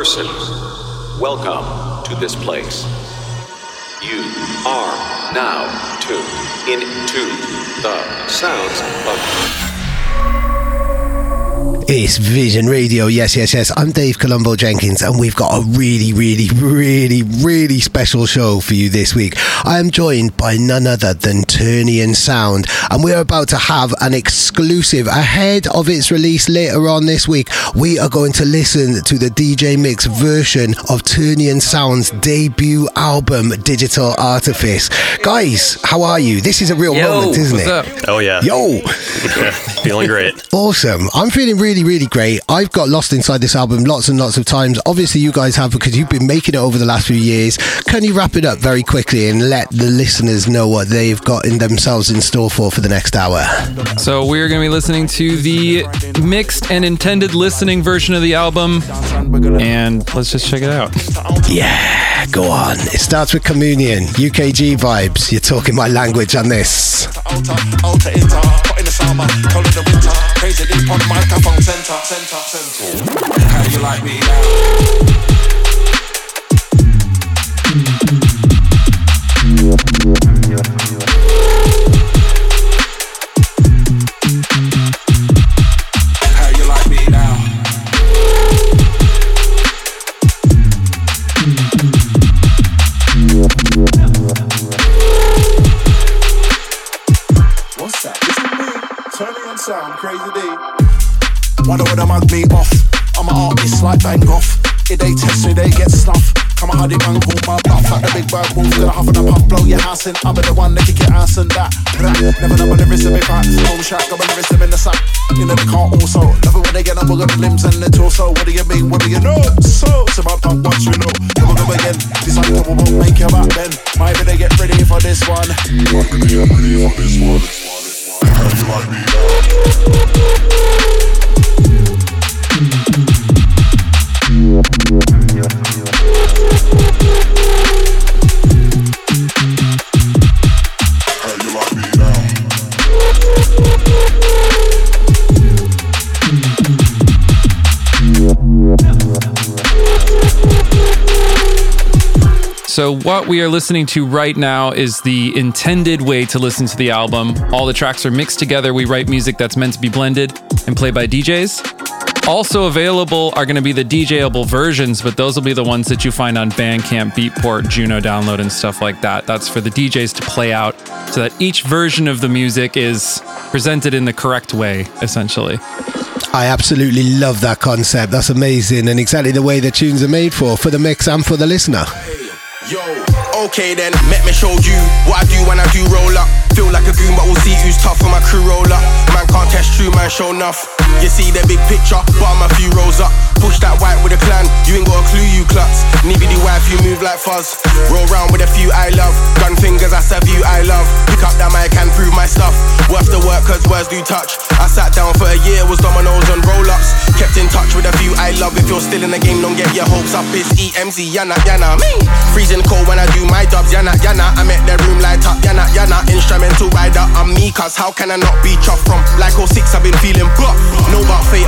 Person. Welcome to this place. You are now tuned into the sounds of It's Vision Radio. Yes, yes, yes. I'm Dave Colombo Jenkins, and we've got a really, really, really, really special show for you this week. I am joined by none other than Ternion Sound, and we're about to have an exclusive ahead of its release later on this week. We are going to listen to the DJ Mix version of Ternion Sound's debut album, Digital Artifice. Guys, how are you? This is a real Yo, moment, isn't what's it? up? Oh yeah. Yo! Yeah, feeling great. Awesome. I'm feeling really, really great. I've got lost inside this album lots and lots of times. Obviously, you guys have because you've been making it over the last few years. Can you wrap it up very quickly and let the listeners know what they've got in themselves in store for for the next hour? So we're going to be listening to the mixed and intended listening version of the album, and let's just check it out. Yeah, go on. It starts with Communion, UKG vibes. You're talking my language on this. Summer, cold in the winter. Crazy D on the microphone center, center, center. How you like me now? Sound, crazy D. Wonder would mug me off? I'm an artist like Van Gogh. If they test me, they get snuff. Come on, how they man call my bluff like the big bird wolf. Gonna huff and a puff, blow your house in. Be the one that kick your ass and that. Never know when the wrist of back. Home shack, got my wrist in the sack. You know they can't also. It when they get up, got the limbs and the torso. What do you mean? What do you know? So, it's about punk once you know. Never go again. This one couple won't make you back then. Maybe they get ready for this one. Maybe they get ready for this one. Like So, what we are listening to right now is the intended way to listen to the album. All the tracks are mixed together. We write music that's meant to be blended and played by DJs. Also available are going to be the DJable versions, but those will be the ones that you find on Bandcamp, Beatport, Juno Download, and stuff like that. That's for the DJs to play out so that each version of the music is presented in the correct way, essentially. I absolutely love that concept. That's amazing and exactly the way the tunes are made for, for the mix and for the listener. Yo, okay then, let me show you what I do when I do roll up. Feel like a goon, but we'll see who's tough when my crew roll up. Man can't test true, man, show enough. You see the big picture, but I'm a few rolls up. Push that white with a clan, you ain't got a clue, you clucks. Need the wife, you move like fuzz. Roll round with a few I love. Gun fingers, I serve you, I love. Pick up that mic and prove my stuff. Worth the work, cause words do touch. I sat down for a year, was dominoes and roll ups. Kept in touch with a few I love. If you're still in the game, don't get your hopes up. It's EMZ, yana, yana, me. Freezing cold when I do my dubs, yana, yana. I make the room light up, yana, yana. Instrumental rider, I'm me, cause how can I not be chuffed from? Like 06, I've been feeling buff. Know about fate,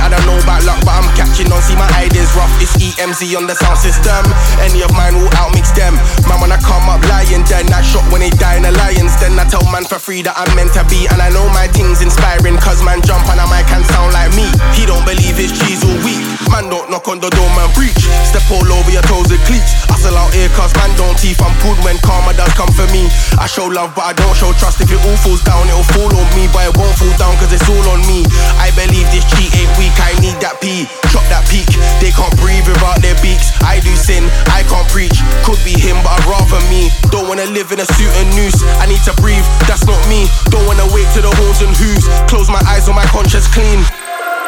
EMZ on the sound system. Any of mine will outmix them. Man, when I come up lying, then I shot when they die in the lions. Then I tell man for free that I'm meant to be, and I know my thing's inspiring. Cause man jump and I mic can sound like me. He don't believe his cheese all weak. Man don't knock on the door, man preach. Step all over your toes with cleats. Hustle out here, cause man don't teeth. I'm good when karma does come for me. I show love, but I don't show trust. If it all falls down, it'll fall on me. But it won't fall down, cause it's all on me. I believe this cheat ain't weak. I need that P. Drop that peak. They can't breathe without their beaks. I do sin, I can't preach. Could be him, but I'd rather me. Don't wanna live in a suit and noose. I need to breathe, that's not me. Don't wanna wait to the horns and hooves. Close my eyes on my conscience clean.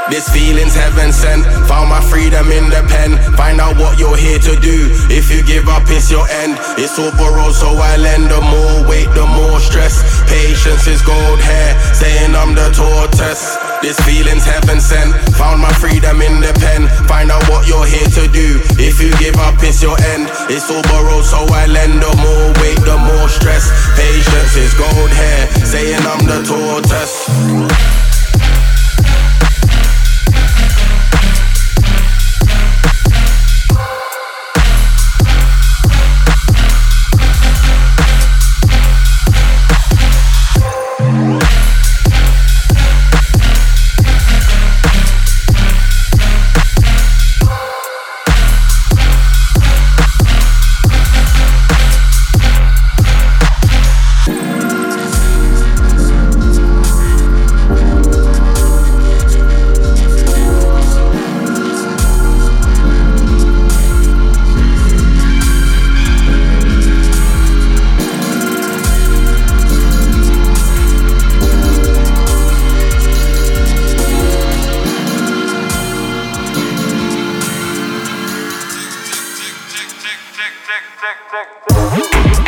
This feeling's heaven sent. Found my freedom in the pen. Find out what you're here to do. If you give up, it's your end. It's all borrowed, so I lend. The more weight, the more stress. Patience is gold hair, saying I'm the tortoise. This feeling's heaven sent. Found my freedom in the pen. Find out what you're here to do. If you give up, it's your end. It's all borrowed, so I lend. The more weight, the more stress. Patience is gold hair, saying I'm the tortoise. Ooh.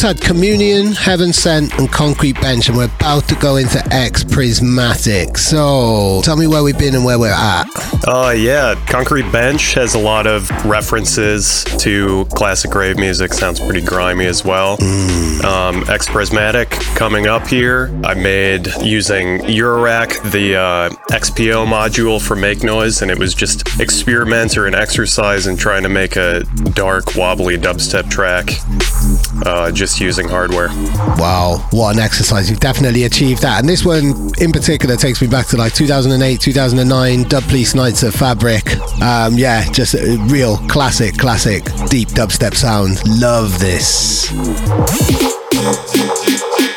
Just had Communion, Heaven Sent, and Concrete Bench, and we're about to go into X Prismatic. So, tell me where we've been and where we're at. Uh, yeah, Concrete Bench has a lot of references to classic rave music. Sounds pretty grimy as well. Mm. Um, X Prismatic coming up here. I made using Eurorack the uh, XPO module for Make Noise, and it was just experiment or an exercise in trying to make a dark, wobbly dubstep track uh, just using hardware. Wow, what an exercise. You've definitely achieved that. And this one in particular takes me back to like 2008, 2009, Dub Police Nights of Fabric. Um, yeah, just a real classic, classic deep dubstep sound. Love this. This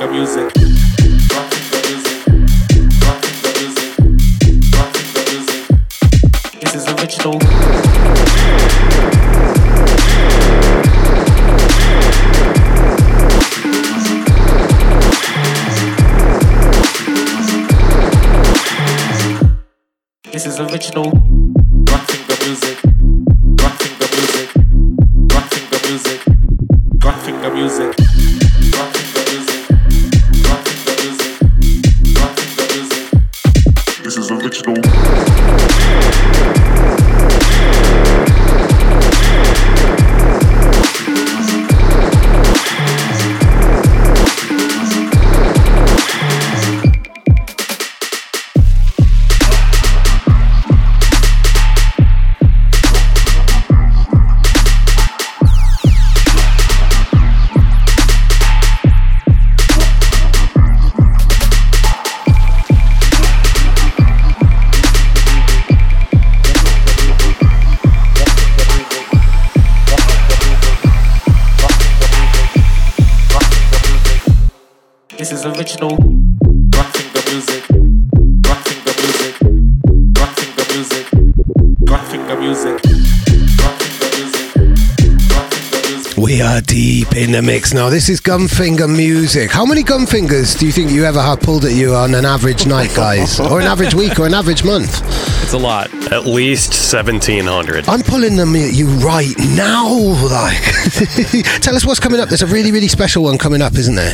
finger music. This is original. The mix now. This is Gunfinger music. How many Gunfingers do you think you ever have pulled at you on an average night, guys? Or an average week or an average month? It's a lot. At least 1,700. I'm pulling them at you right now. Like, tell us what's coming up. There's a really, really special one coming up, isn't there?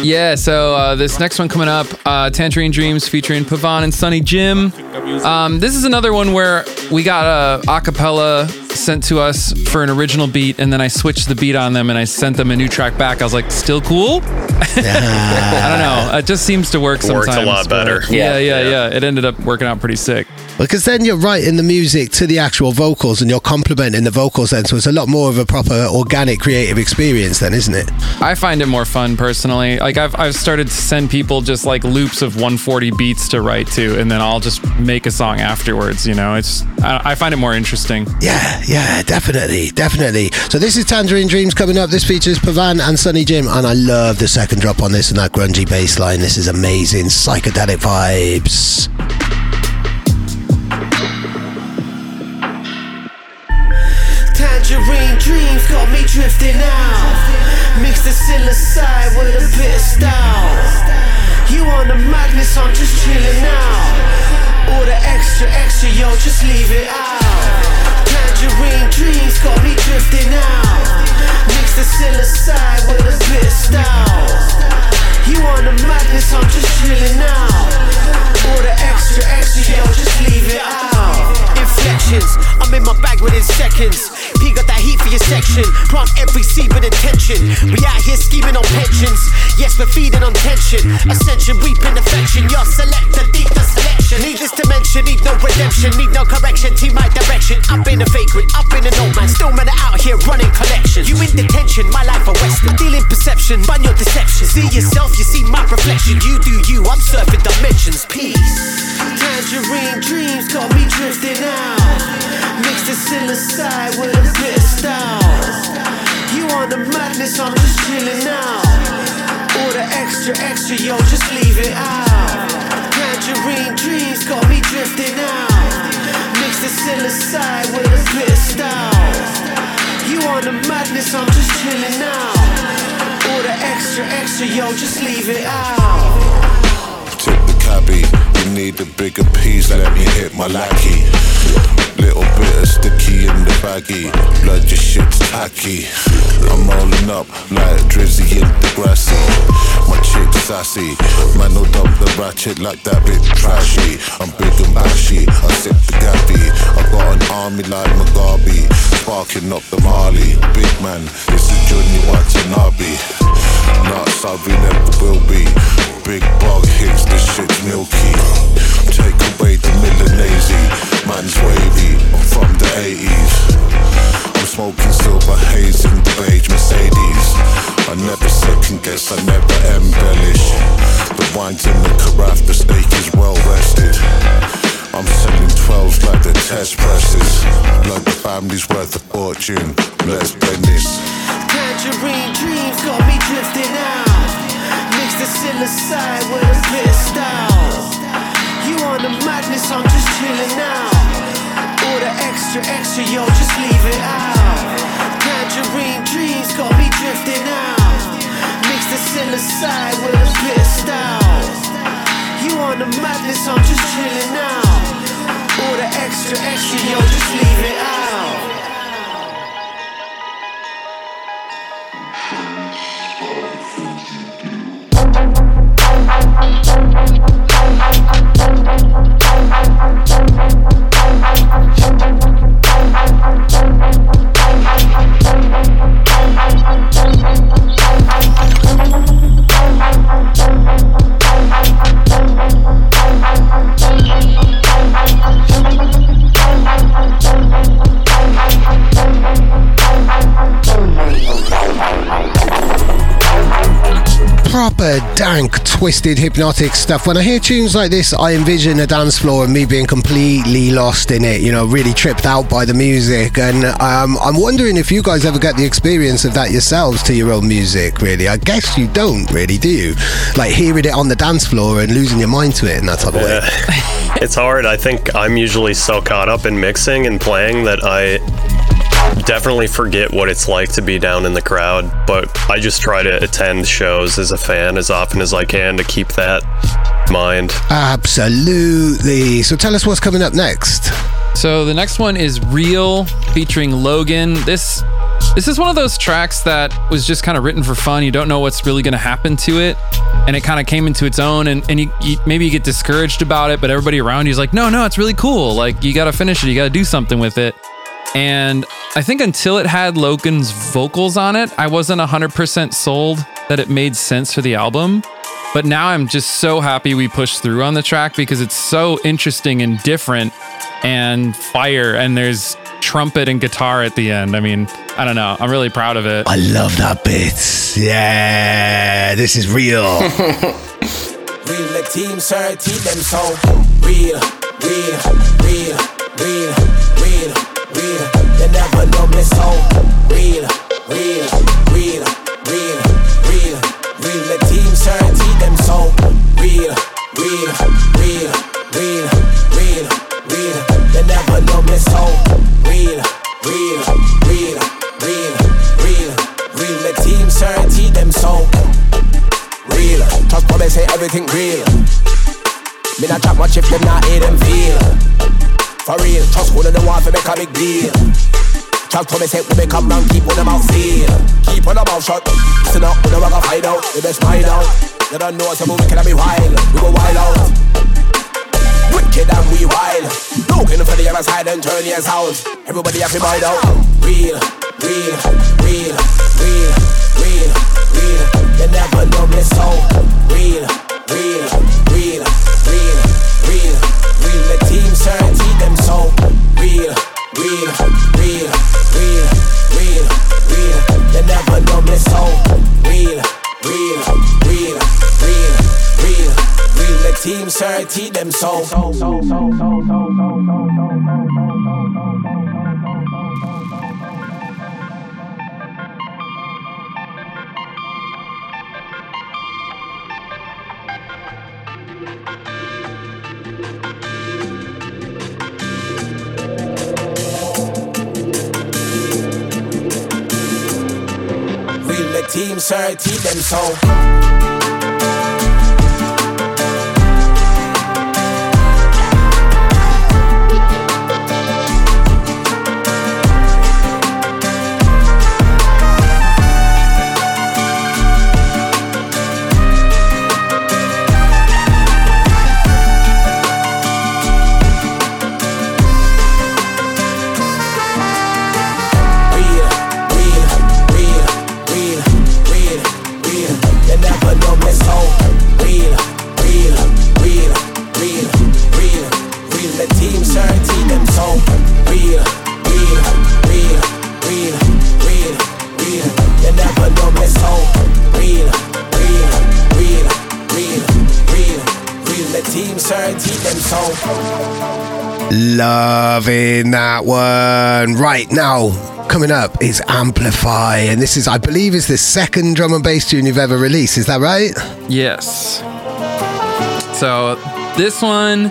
Yeah, so uh, this next one coming up, uh, Tangerine Dreams featuring PAV4N and SonnyJim. Um, this is another one where we got a acapella sent to us for an original beat, and then I switched the beat on them and I sent them a new track back. I was like, still cool? I don't know. It just seems to work Works a lot better. Yeah, yeah, Yeah. yeah, It ended up working out pretty sick. Because then you're writing the music to the actual vocals and you're complementing the vocals then. So it's a lot more of a proper organic creative experience then, isn't it? I find it more fun personally. Like I've I've started to send people just like loops of 140 beats to write to, and then I'll just make a song afterwards. You know, it's I, I find it more interesting. Yeah, yeah, definitely, definitely. So this is Tangerine Dreams coming up. This features PAV4N and SonnyJim, and I love the second drop on this and that grungy bass line. This is amazing, psychedelic vibes. Dreams got me drifting out. Mix the psilocybin with a bit of style. You on the madness, I'm just chilling out. All the extra, extra, yo, just leave it out. Tangerine dreams got me drifting out. Mix the psilocybin with a bit of style. You on the madness, I'm just chilling out. All the extra, extra, yo, just leave it out. Inflections, I'm in my bag within seconds. P got that heat for your section. Plant every seed with intention. We out here scheming on pensions. Yes, we're feeding on tension. Ascension, reaping affection. Your selector, deep the selection. Needless to mention, need no redemption, need no correction. Team my direction. I've been a vagrant, I've been an old man. Still man out here running collections. You in detention, my life a western. Dealing perception, run your deception. See yourself, you see my reflection. You do you, I'm surfing dimensions. Peace. Tangerine dreams got me drifting out. Mix the psilocybin with a bit of style. You on the madness, I'm just chilling out. All the extra, extra, yo, just leave it out. Tangerine dreams got me drifting out. Mix the psilocybin with a bit of style. You on the madness, I'm just chilling out. All the extra, extra, yo, just leave it out. Tip the cabbie, you need a bigger piece, let me hit my lackey. Little bit of sticky in the baggy, blood your shit's tacky. I'm rolling up like Drizzy in the grassy. Sassy, man no dump the ratchet like that bit trashy. I'm big and bashy, I sip the gabby. I got an army like Mugabe, sparking up the Mali. Big man, this is Junior Watanabe. Not Savvy never will be. Big bug hits, this shit's milky. Take away the Milanese, man's wavy. I'm from the 80s. I'm smoking silver haze in the beige Mercedes. I never second guess, I never embellish. The wine's in the carafe, the steak is well rested. I'm selling 12s like the test presses. Like the family's worth a fortune. Let's blend this. Tangerine dreams got me drifting out. Mix the psilocybin with a bit of style. You on the madness, I'm just chilling out. All the extra, extra, yo, just leave it out. Tangerine dreams got me drifting out. Mix the psilocybin with a bit of style. You on the madness, I'm just chilling out. All the extra, extra, yo, just leave it out. Dank, twisted, hypnotic stuff. When I hear tunes like this, I envision a dance floor and me being completely lost in it, you know, really tripped out by the music. And um, I'm wondering if you guys ever get the experience of that yourselves to your own music, really. I guess you don't, really, do you? Like hearing it on the dance floor and losing your mind to it in that type of way. it's hard. I think I'm usually so caught up in mixing and playing that I definitely forget what it's like to be down in the crowd. But I just try to attend shows as a fan as often as I can to keep that in mind. Absolutely. So tell us what's coming up next. So the next one is Real featuring Logan. This this is one of those tracks that was just kind of written for fun. You don't know what's really going to happen to it. And it kind of came into its own. And, and you, you, maybe you get discouraged about it, but everybody around you is like, no, no, it's really cool. Like, you got to finish it. You got to do something with it. And I think until it had Logan's vocals on it, I wasn't 100% sold that it made sense for the album. But now I'm just so happy we pushed through on the track because it's so interesting and different and fire. And there's trumpet and guitar at the end. I mean, I don't know. I'm really proud of it. I love that bit. Yeah, this is real. real the team, sir, team them so real, real, real, real, real, real. You never know me so real, real, real, real, real, real. Team, team them so real, real, real, real, real, real. You never know me so real, real, real, real, real, real. Team, team them so real. Trust say everything real. Me not chat much if them not hear them feel. For real, trust one of them want to make a big deal. Chat to me say we make a man keep on them out feel. Keep on them mouth shut. Listen up, we want to find out. We best find out. You don't know some we can be wild. We go wild out. Wicked and we wild. Looking for the other side and turn your sound. Everybody have to mind out. Real, real, real, real, real, real. You never know me so real, real, real, real, real, real. The team certainty them so real, real, real, real, real, real. You never know me so real, real, real, real, real, real. The team certainty them so. so, so, so, so, so, so, so, Real the team certainty them so. Loving that one. Right now, coming up is Amplify, and this is, I believe, is the second drum and bass tune you've ever released. Is that right? Yes. So this one,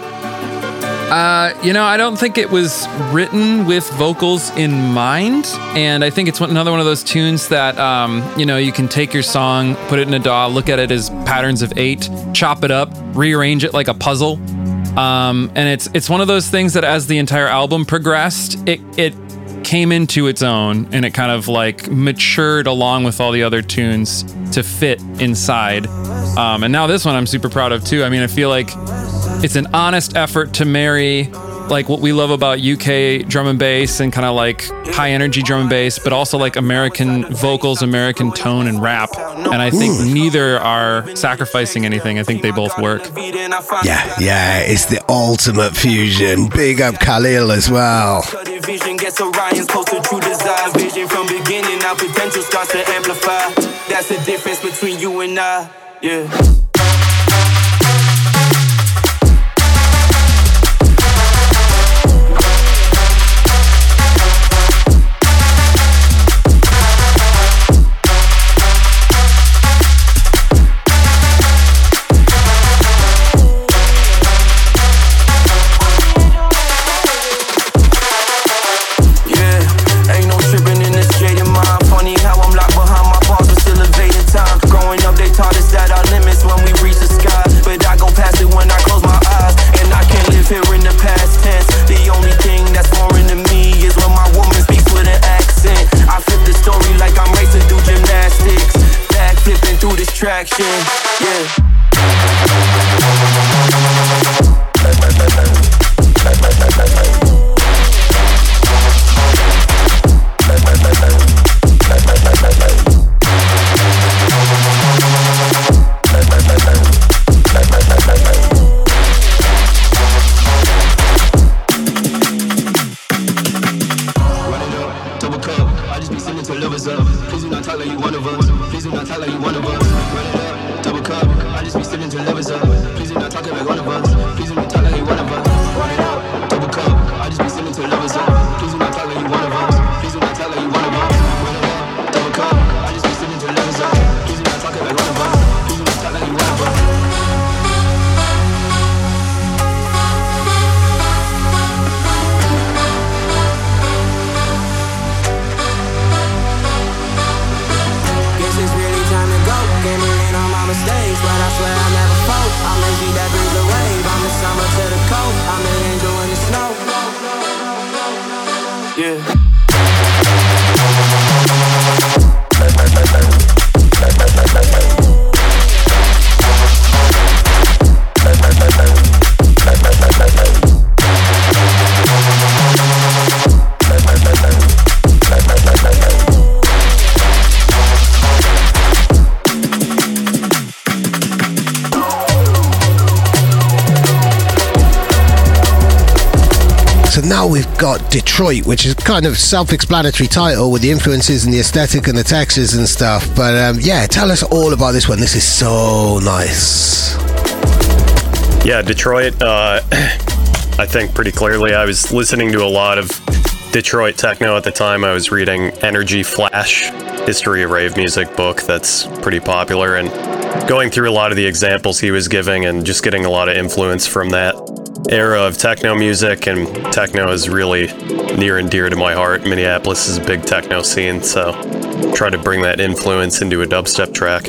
uh, you know, I don't think it was written with vocals in mind, and I think it's another one of those tunes that, um, you know, you can take your song, put it in a DAW, look at it as patterns of eight, chop it up, rearrange it like a puzzle. Um, and it's it's one of those things that as the entire album progressed, it it came into its own and it kind of like matured along with all the other tunes to fit inside. Um, and now this one I'm super proud of too. I mean, I feel like it's an honest effort to marry like what we love about UK drum and bass and kind of like high energy drum and bass, but also like American vocals, American tone and rap. And I think Ooh. neither are sacrificing anything. I think they both work. Yeah, yeah, it's the ultimate fusion. Big up Khalil as well. Vision gets Orion's close to true desire. Vision from beginning, our potential starts to amplify. That's the difference between you and I. Yeah. Distraction. Got Detroit, which is kind of self-explanatory title with the influences and the aesthetic and the textures and stuff. But um, yeah, tell us all about this one. This is so nice. Yeah, Detroit, uh, I think pretty clearly. I was listening to a lot of Detroit techno at the time. I was reading Energy Flash, History of Rave Music book that's pretty popular, and going through a lot of the examples he was giving and just getting a lot of influence from that era of techno music. And techno is really near and dear to my heart. Minneapolis is a big techno scene, so try to bring that influence into a dubstep track.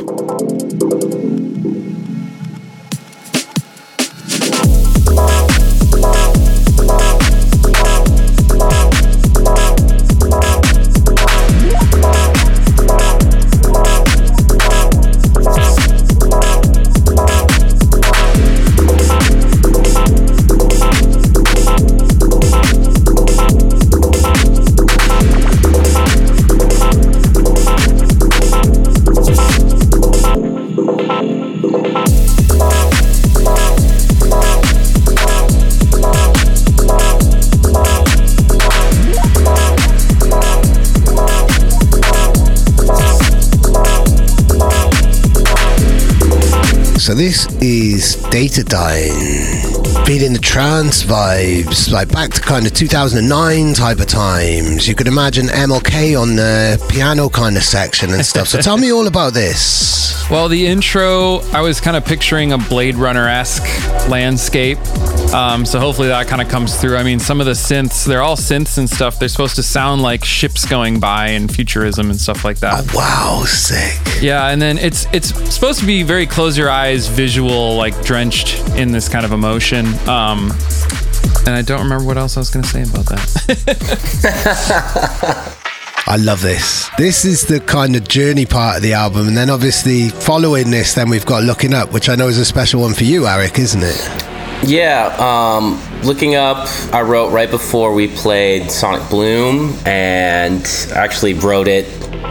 So this is Datadyne. Feeling the trance vibes, like back to kind of 2009 type of times. You could imagine MLK on the piano kind of section and stuff. So tell me all about this. Well, the intro, I was kind of picturing a Blade Runner esque landscape. Um, so hopefully that kind of comes through. I mean, some of the synths, they're all synths and stuff. They're supposed to sound like ships going by and futurism and stuff like that. Oh, wow, sick. Yeah, and then it's it's supposed to be very close your eyes visual, like drenched in this kind of emotion. Um, and I don't remember what else I was going to say about that. I love this. This is the kind of journey part of the album, and then obviously following this, then we've got Looking Up, which I know is a special one for you, Aric, isn't it? Yeah, um, looking up, I wrote right before we played Sonic Bloom, and actually wrote it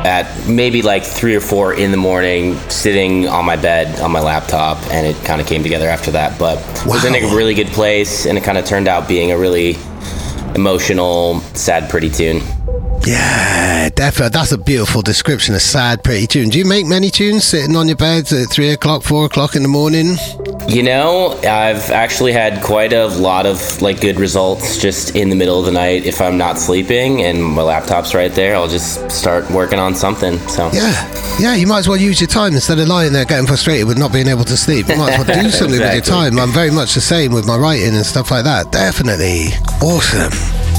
at maybe like three or four in the morning, sitting on my bed on my laptop, and it kind of came together after that. But wow. it was in a really good place, and it kind of turned out being a really emotional, sad, pretty tune. Yeah, definitely. That's a beautiful description. A sad, pretty tune. Do you make many tunes sitting on your bed at three o'clock, four o'clock in the morning? You know, I've actually had quite a lot of like good results just in the middle of the night if I'm not sleeping and my laptop's right there. I'll just start working on something. So yeah, yeah. You might as well use your time instead of lying there getting frustrated with not being able to sleep. You might as well do something exactly. with your time. I'm very much the same with my writing and stuff like that. Definitely awesome.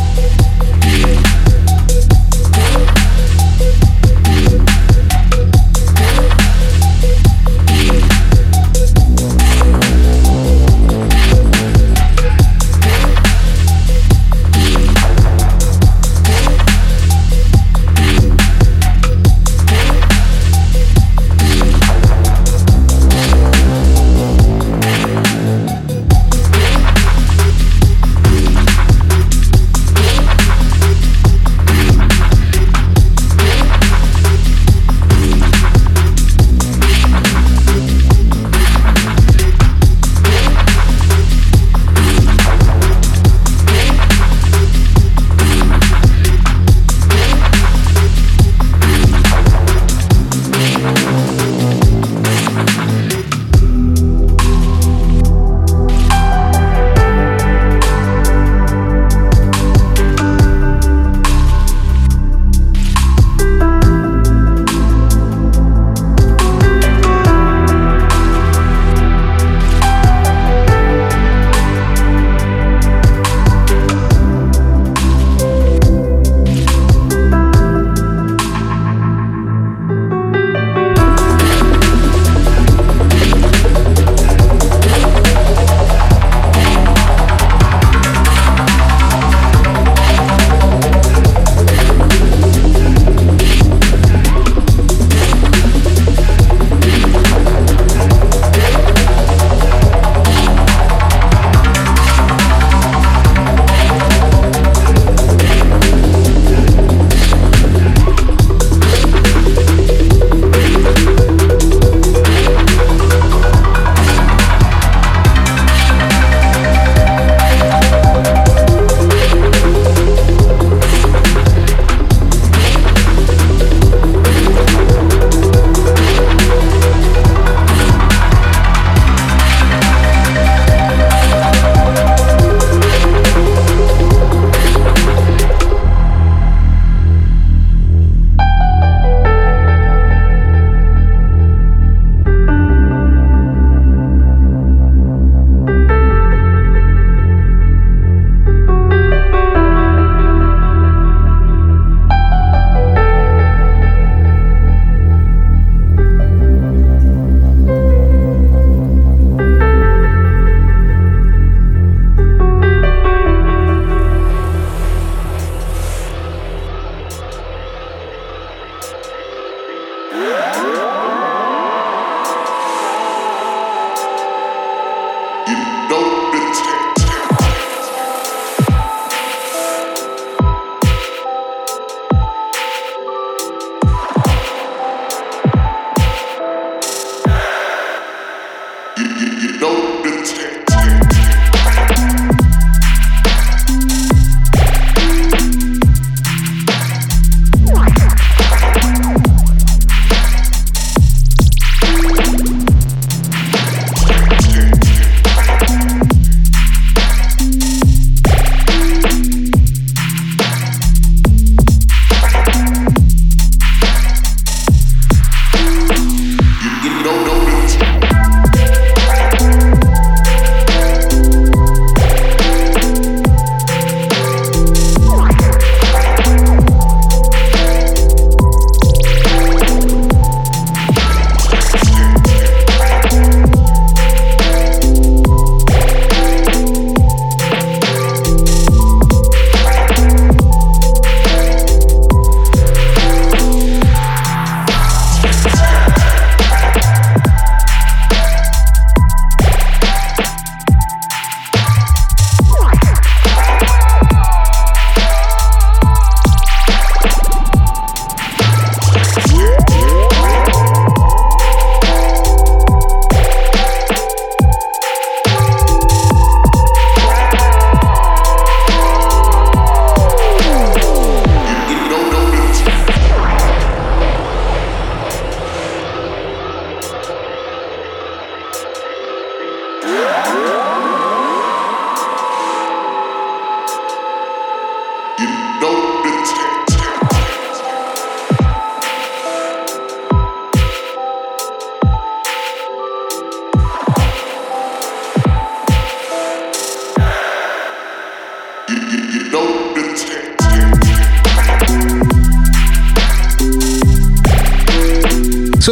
Get it.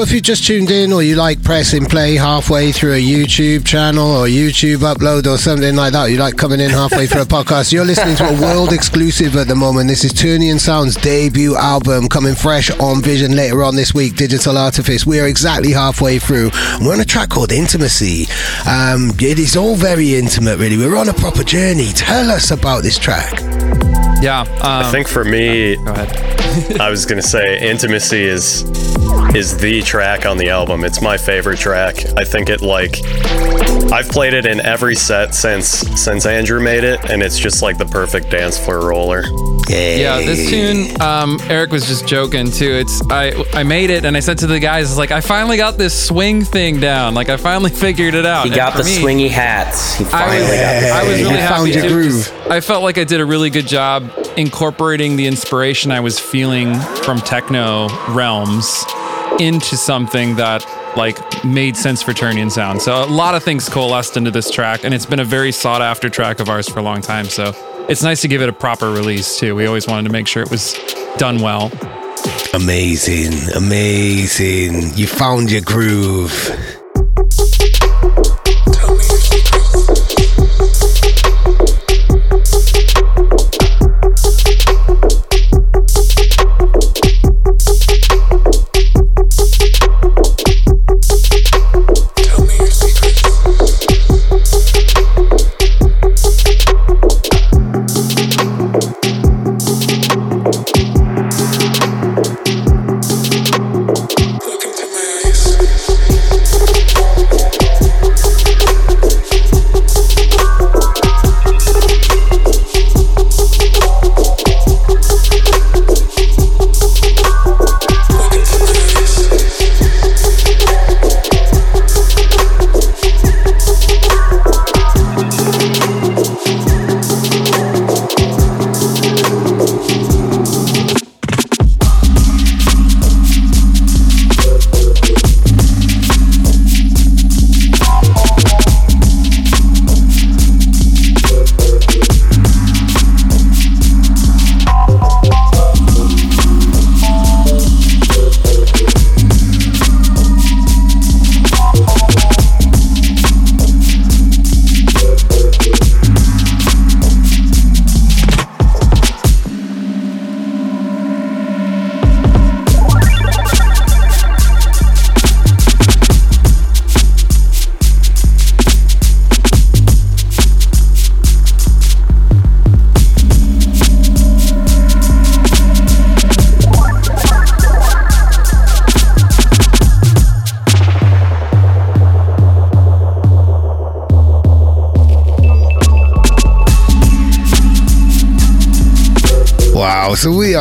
So if you just tuned in or you like pressing play halfway through a YouTube channel or YouTube upload or something like that, you like coming in halfway through a podcast, you're listening to a world exclusive at the moment. This is Ternion Sound's debut album coming fresh on Vision later on this week, Digital Artifice. We are exactly halfway through. We're on a track called Intimacy. Um, it is all very intimate, really. We're on a proper journey. Tell us about this track. Yeah. Um, I think for me, go ahead. I was gonna say intimacy is is the track on the album. It's my favorite track. I think it like I've played it in every set since since Andrew made it, and it's just like the perfect dance floor roller. Yeah, this tune, um, Aric was just joking too. It's I I made it and I said to the guys, it's like I finally got this swing thing down. Like I finally figured it out. He got the me, swingy hats. He I finally was, got the I was swingy really hats. happy too, 'cause I felt like I did a really good job incorporating the inspiration I was feeling from techno realms into something that like made sense for Ternion Sound. So a lot of things coalesced into this track, and it's been a very sought after track of ours for a long time. So it's nice to give it a proper release too. We always wanted to make sure it was done well. Amazing, amazing. You found your groove.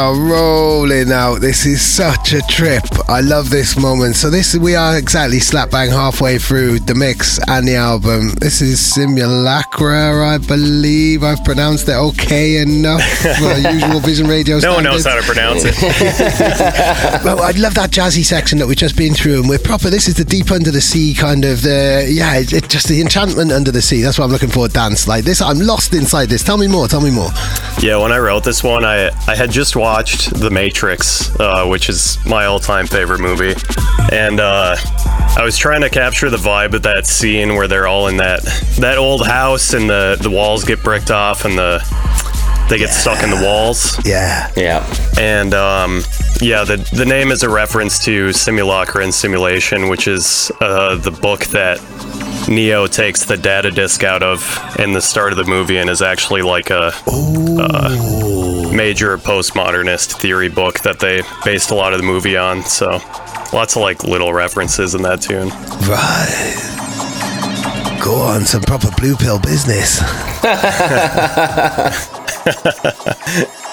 Are rolling out. This is such a trip. I love this moment. So this we are exactly slap bang halfway through the mix and the album. This is Simulacra, I believe I've pronounced it okay enough for usual Vision Radio. No one knows standards. how to pronounce it. well, I love that jazzy section that we've just been through, and we're proper. This is the deep under the sea kind of the yeah, it, it just the enchantment under the sea. That's what I'm looking for. Dance like this. I'm lost inside this. Tell me more. Tell me more. Yeah, when I wrote this one, I I had just watched The Matrix, uh, which is my all-time favorite movie, and uh, I was trying to capture the vibe of that scene where they're all in that that old house and the the walls get bricked off and the they get stuck in the walls. Yeah, yeah, and um, yeah, the the name is a reference to Simulacra and Simulation, which is uh, the book that Neo takes the data disk out of in the start of the movie and is actually like a uh, major postmodernist theory book that they based a lot of the movie on. So lots of like little references in that tune. Right. Go on, some proper blue pill business.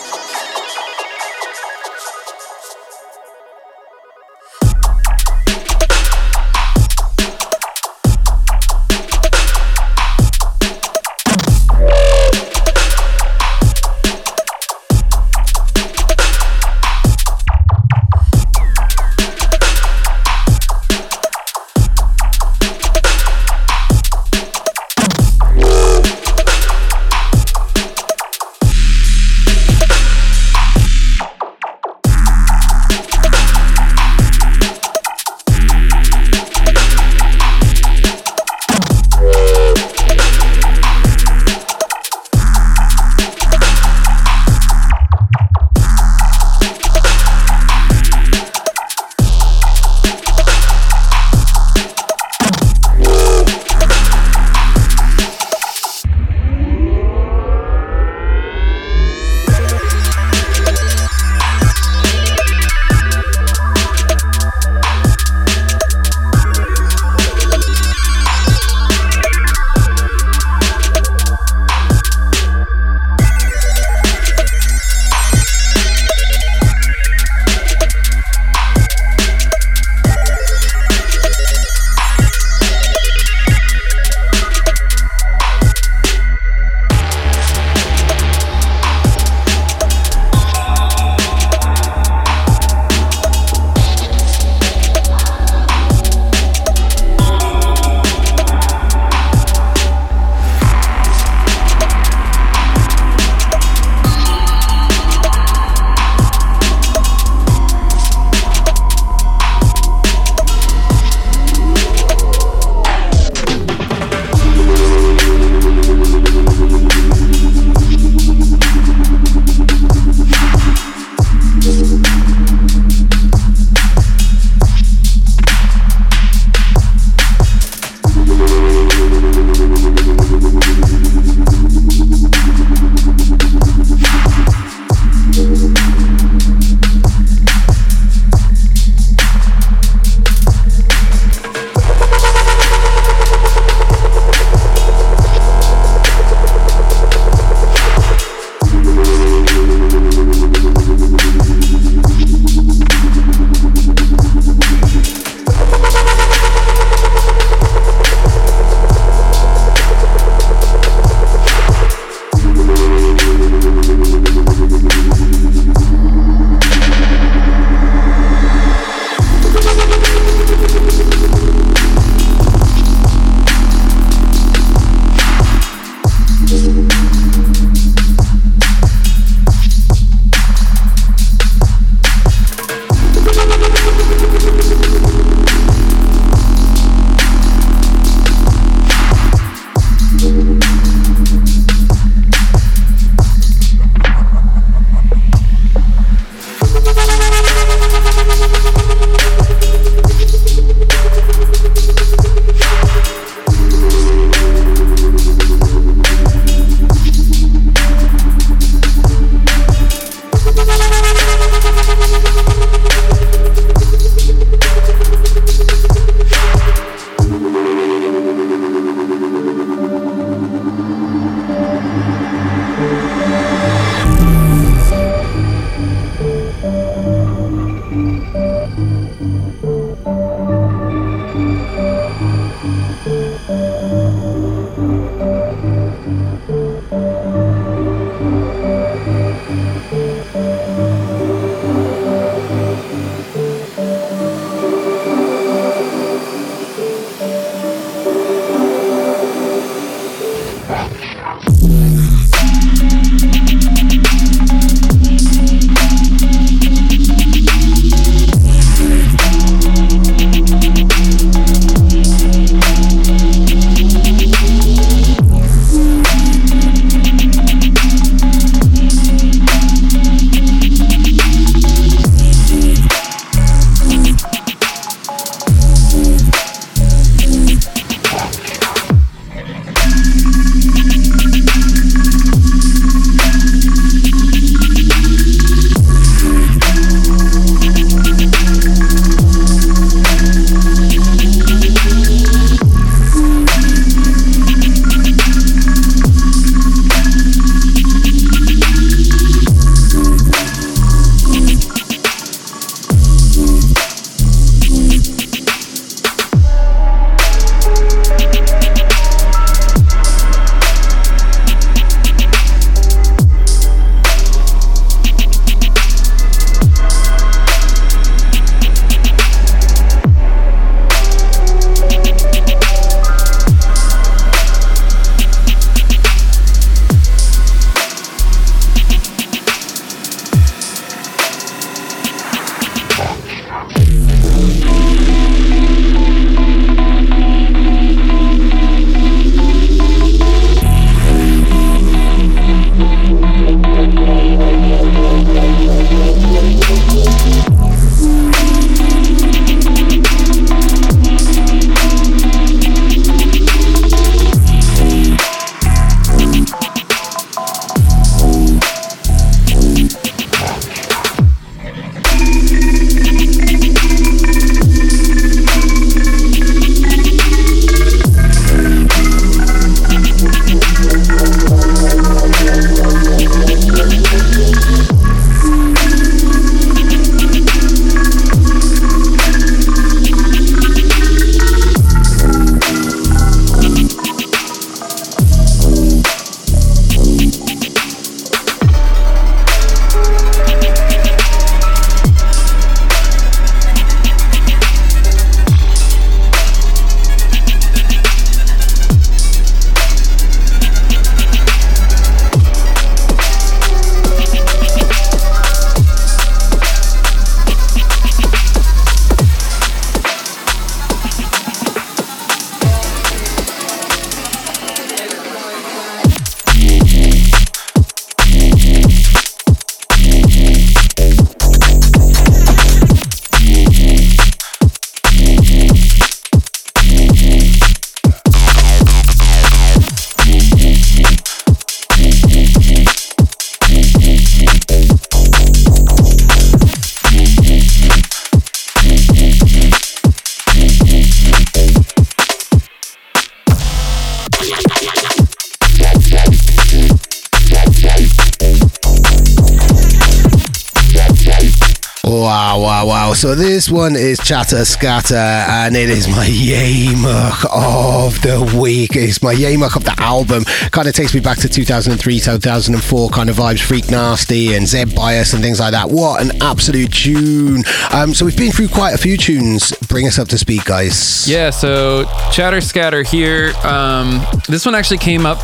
So this one is Chatter Scatter, and it is my Yamuk of the week. It's my Yamuk of the album. Kind of takes me back to 2003, 2004 kind of vibes, Freak Nasty and Zed Bias and things like that. What an absolute tune. Um, so we've been through quite a few tunes. Bring us up to speed, guys. Yeah, so Chatter Scatter here. Um, this one actually came up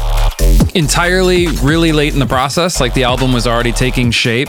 entirely really late in the process. Like the album was already taking shape.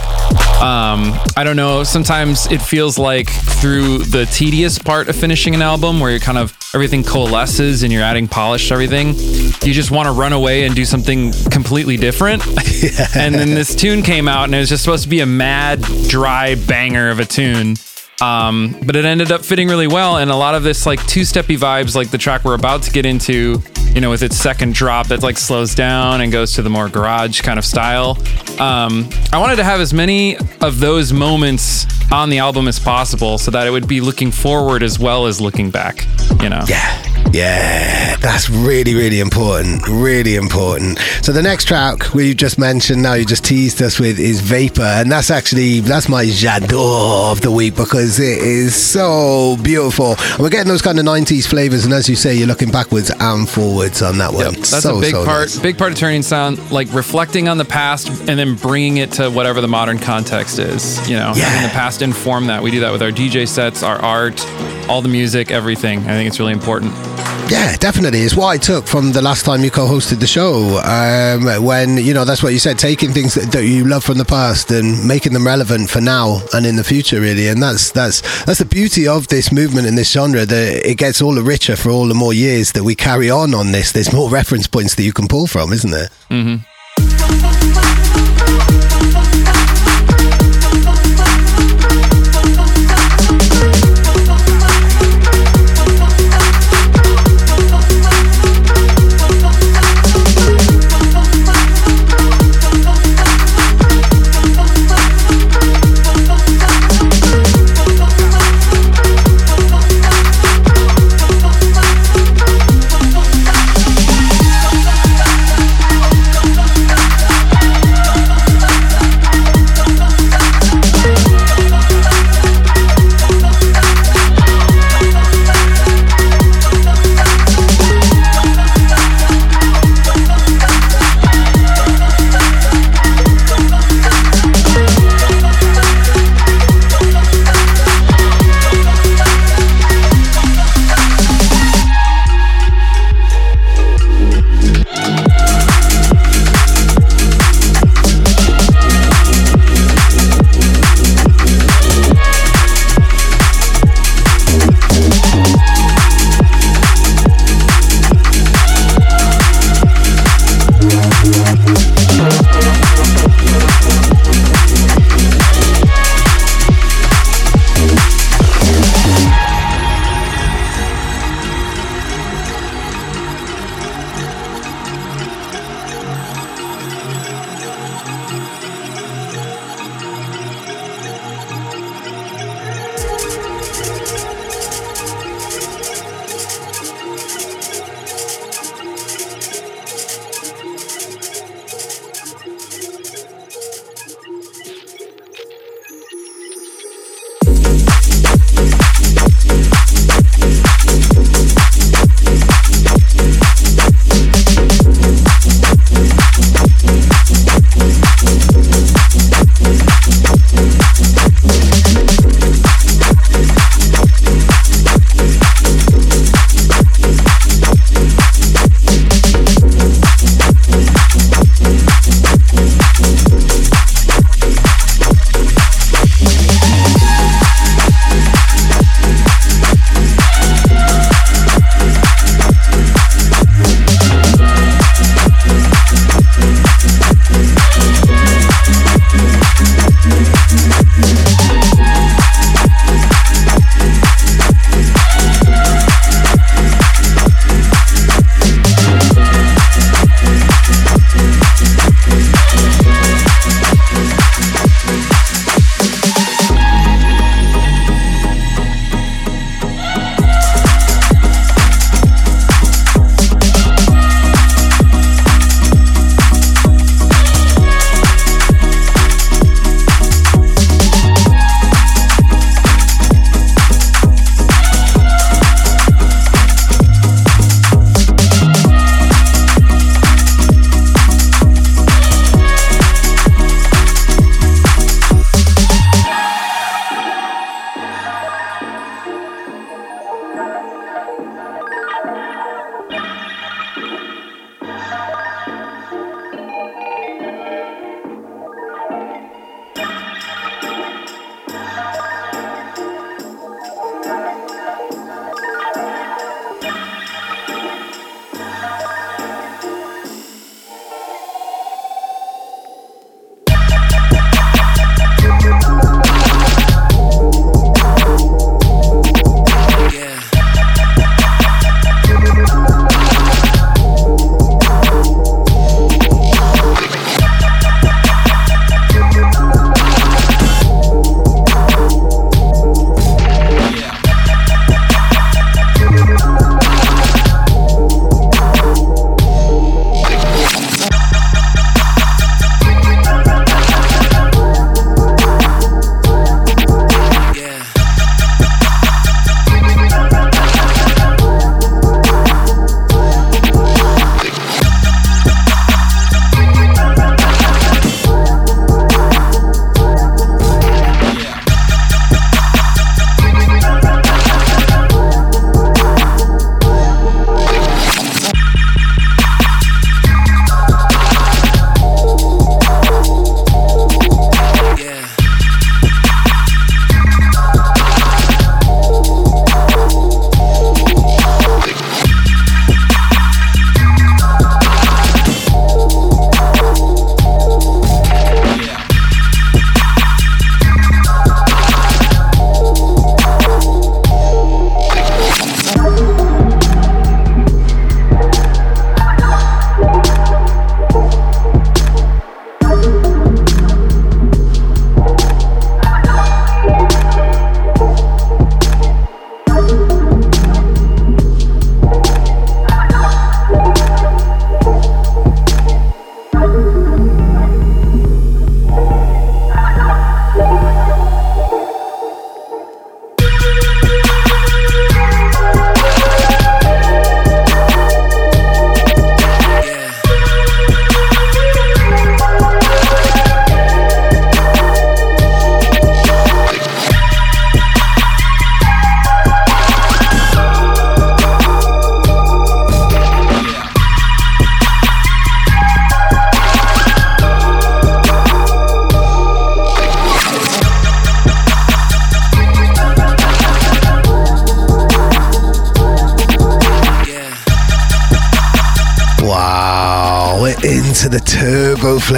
Um, I don't know. Sometimes it feels like through the tedious part of finishing an album where you're kind of everything coalesces and you're adding polish to everything, you just want to run away and do something completely different. and then this tune came out and it was just supposed to be a mad, dry banger of a tune. Um, but it ended up fitting really well, and a lot of this like two-steppy vibes, like the track we're about to get into, you know, with its second drop that like slows down and goes to the more garage kind of style. Um, I wanted to have as many of those moments on the album as possible, so that it would be looking forward as well as looking back. You know. Yeah. Yeah, that's really, really important. Really important. So the next track we just mentioned now, you just teased us with is Vapor, and that's actually that's my j'adore of the week because it is so beautiful. And we're getting those kind of '90s flavors, and as you say, you're looking backwards and forwards on that one. That's so, a big so part. nice. Big part of Ternion Sound, like reflecting on the past and then bringing it to whatever the modern context is. You know, Yeah. having the past inform that. We do that with our DJ sets, our art, all the music, everything. I think it's really important. Yeah, definitely. It's what I took from the last time you co-hosted the show. Um, when you know that's what you said, taking things that, that you love from the past and making them relevant for now and in the future, really. And that's that's that's the beauty of this movement in this genre. That it gets all the richer for all the more years that we carry on on this. There's more reference points that you can pull from, isn't there? Mm-hmm.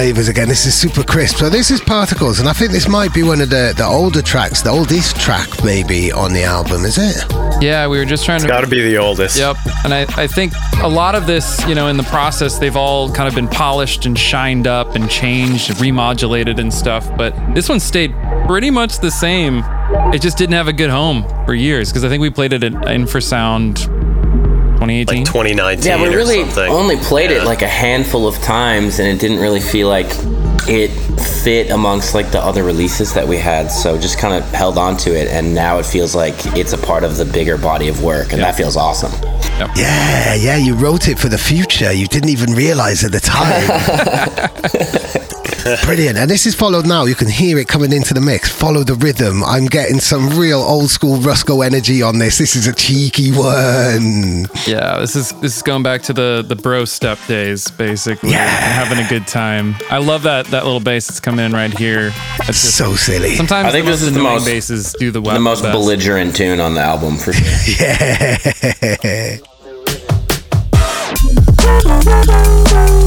Turbo flavors again. This is super crisp. So this is Particles, and I think this might be one of the, the older tracks, the oldest track maybe on the album, is it? Yeah, we were just trying It's to. got to be the oldest. Yep. And I, I think a lot of this, you know, in the process, they've all kind of been polished and shined up and changed, and remodulated and stuff. But this one stayed pretty much the same. It just didn't have a good home for years because I think we played it at Infrasound 2018. Like 2019 Yeah, we or really something. only played it like a handful of times, and it didn't really feel like it fit amongst like the other releases that we had. So just kind of held on to it, and now it feels like it's a part of the bigger body of work, and that feels awesome. Yeah, yeah, you wrote it for the future. You didn't even realize at the time. Brilliant. And this is followed now. You can hear it coming into the mix. Follow the rhythm. I'm getting some real old school Rusko energy on this. This is a cheeky one. Yeah, this is this is going back to the the bro step days, basically. Yeah. having a good time. I love that that little bass that's coming in right here. It's just So silly. Sometimes I think this is the most- basses do the, The most best. belligerent tune on the album for sure. Yeah.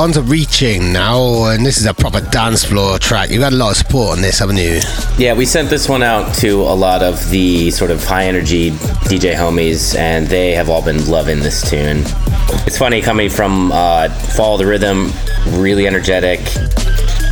on, so we're on to reaching now, and this is a proper dance floor track. You've had a lot of support on this, haven't you? Yeah, we sent this one out to a lot of the sort of high energy DJ homies, and they have all been loving this tune. It's funny coming from uh, Follow the Rhythm, really energetic,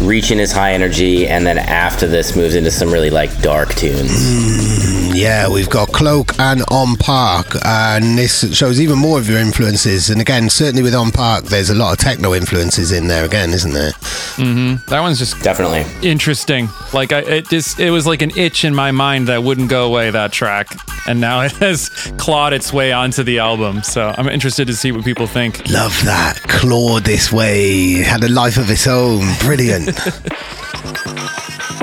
reaching is high energy, and then after this moves into some really like dark tunes. Yeah, we've got Cloak and On Park, and this shows even more of your influences. And again, certainly with On Park, there's a lot of techno influences in there again, isn't there? Mm-hmm. That one's just definitely interesting. Like I, it just it was like an itch in my mind that wouldn't go away. That track, and now it has clawed its way onto the album. So I'm interested to see what people think. Love that. Clawed this way, had a life of its own. Brilliant.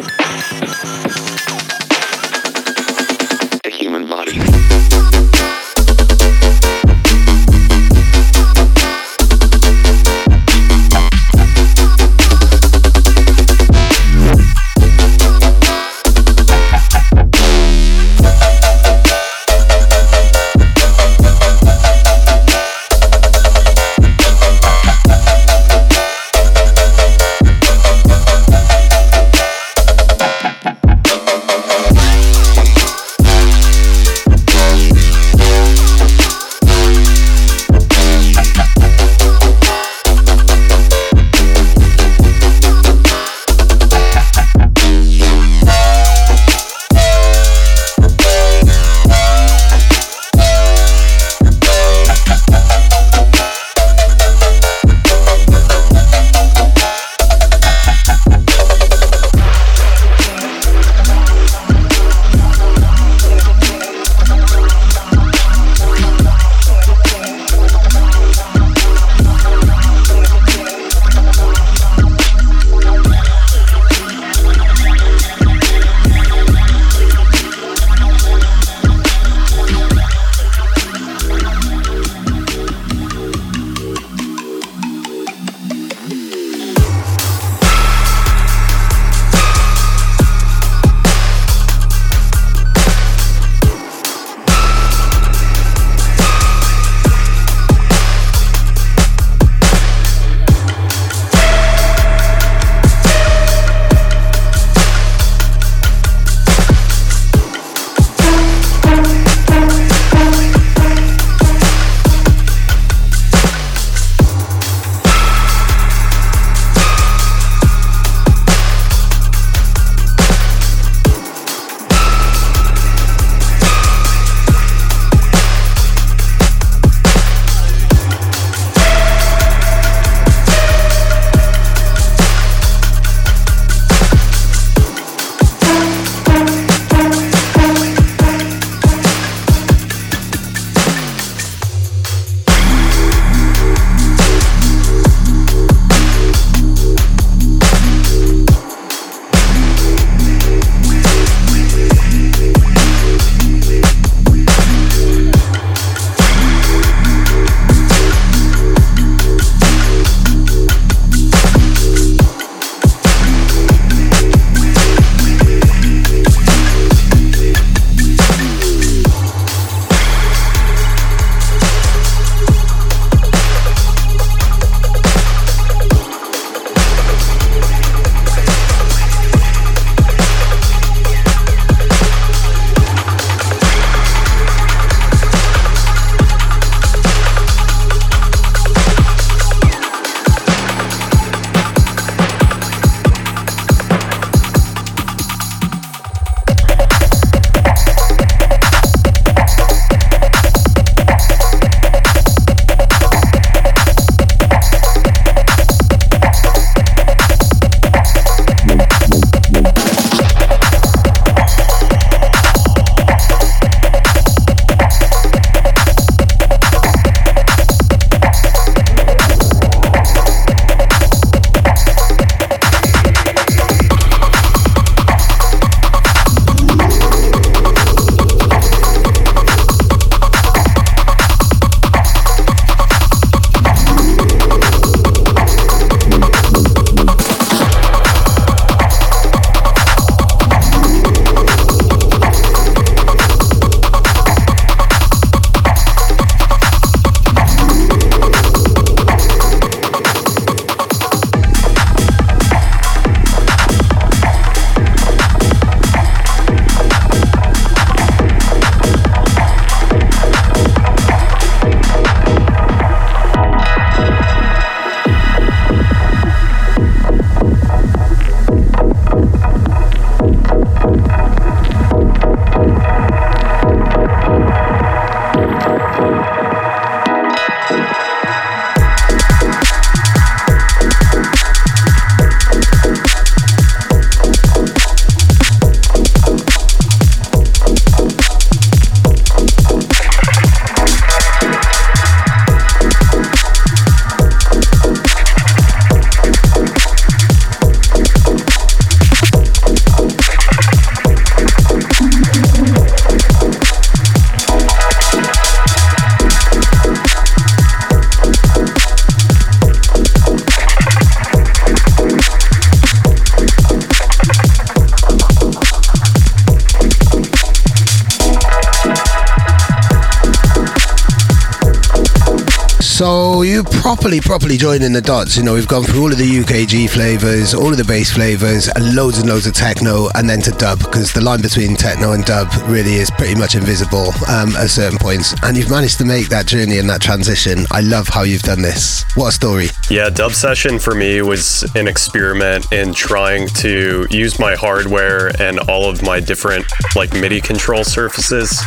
properly, properly joining the dots. You know, we've gone through all of the UKG flavors, all of the bass flavors, and loads and loads of techno, and then to dub because the line between techno and dub really is pretty much invisible um, at certain points. And you've managed to make that journey and that transition. I love how you've done this. What a story! Yeah, Dub Session for me was an experiment in trying to use my hardware and all of my different like MIDI control surfaces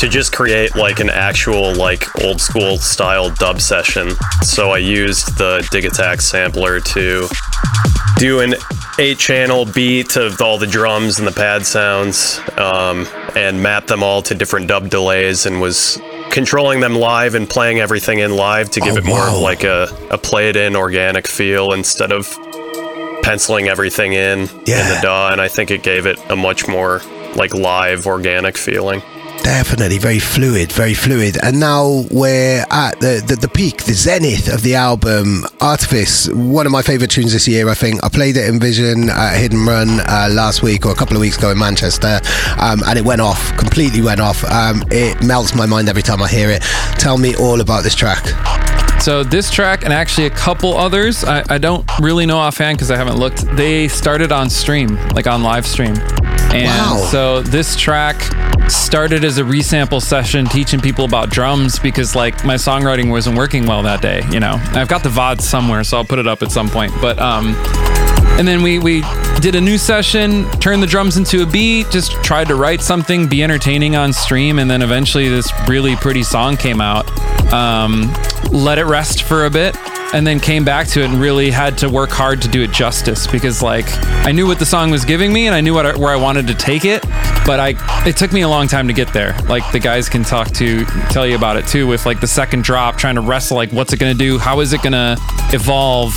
to just create like an actual like old school style dub session. So I used the Digitakt sampler to do an eight channel beat of all the drums and the pad sounds um, and map them all to different dub delays and was controlling them live and playing everything in live to give Oh, it more wow. of like a, a play it in organic feel instead of penciling everything in in the DAW and I think it gave it a much more like live organic feeling. Definitely very fluid, very fluid. And now we're at the, the, the peak, the zenith of the album, Artifice. One of my favourite tunes this year, I think. I played it in Vision at Hidden Run uh, last week or a couple of weeks ago in Manchester, um, and it went off, completely went off. Um, it melts my mind every time I hear it. Tell me all about this track. So this track and actually a couple others, I, I don't really know offhand because I haven't looked. They started on stream, like on live stream. And Wow. so this track started as a resample session teaching people about drums because like my songwriting wasn't working well that day, you know. I've got the VOD somewhere, so I'll put it up at some point. But um and then we we did a new session, turned the drums into a beat, just tried to write something, be entertaining on stream, and then eventually this really pretty song came out. Um, let it rest for a bit, and then came back to it and really had to work hard to do it justice because like I knew what the song was giving me and I knew what I, where I wanted to take it, but I it took me a long time to get there. Like the guys can talk to tell you about it too with like the second drop, trying to wrestle like what's it gonna do, how is it gonna evolve,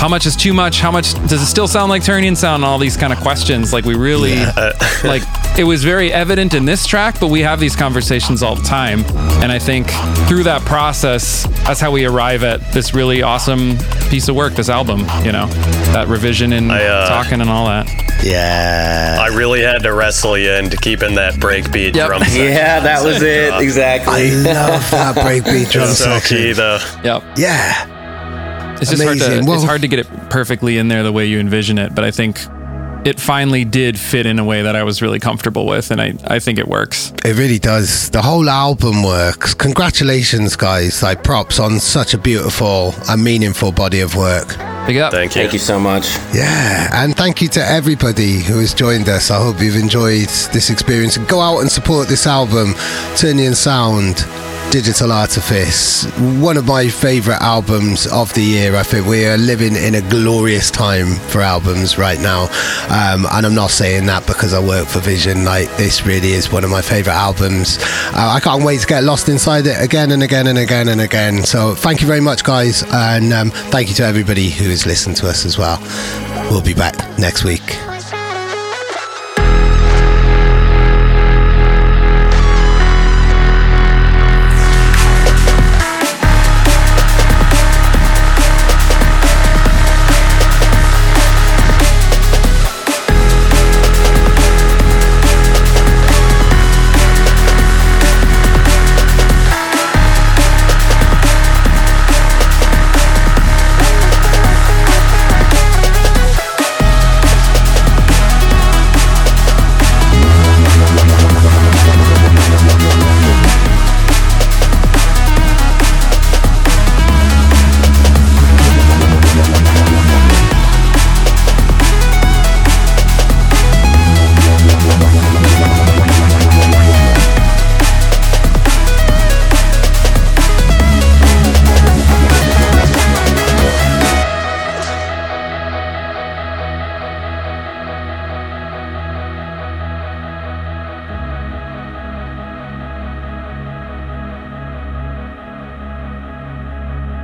how much is too much, how much does it still sound like Ternion sound, and all these kind of questions. Like we really like it was very evident in this track, but we have these conversations all the time, and I think through that process, that's how we arrive at this really awesome piece of work, this album. You know, that revision and uh, talking and all that. Yeah. I really had to wrestle you into keeping that breakbeat Yep. drum section. Yeah, that was it. Uh, Exactly. I love that breakbeat drum It's so section. key though. Yep. Yeah. It's just hard to, Well- it's hard to get it perfectly in there the way you envision it, but I think it finally did fit in a way that I was really comfortable with, and I, I think it works. It really does. The whole album works. Congratulations, guys. Like props on such a beautiful and meaningful body of work. Big up. Thank you. Thank you so much. Yeah, and thank you to everybody who has joined us. I hope you've enjoyed this experience go out and support this album, Ternion Sound. Digital Artifice, one of my favourite albums of the year. I think we are living in a glorious time for albums right now. Um, and I'm not saying that because I work for Vision. Like, this really is one of my favourite albums. Uh, I can't wait to get lost inside it again and again and again and again. So, thank you very much, guys. And um, thank you to everybody who has listened to us as well. We'll be back next week.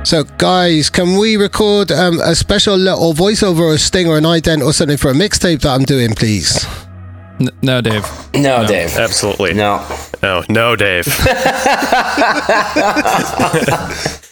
So, guys, can we record um, a special little voiceover or a sting or an ident or something for a mixtape that I'm doing, please? N- no, Dave. No, Dave. Absolutely. No. No, no, Dave.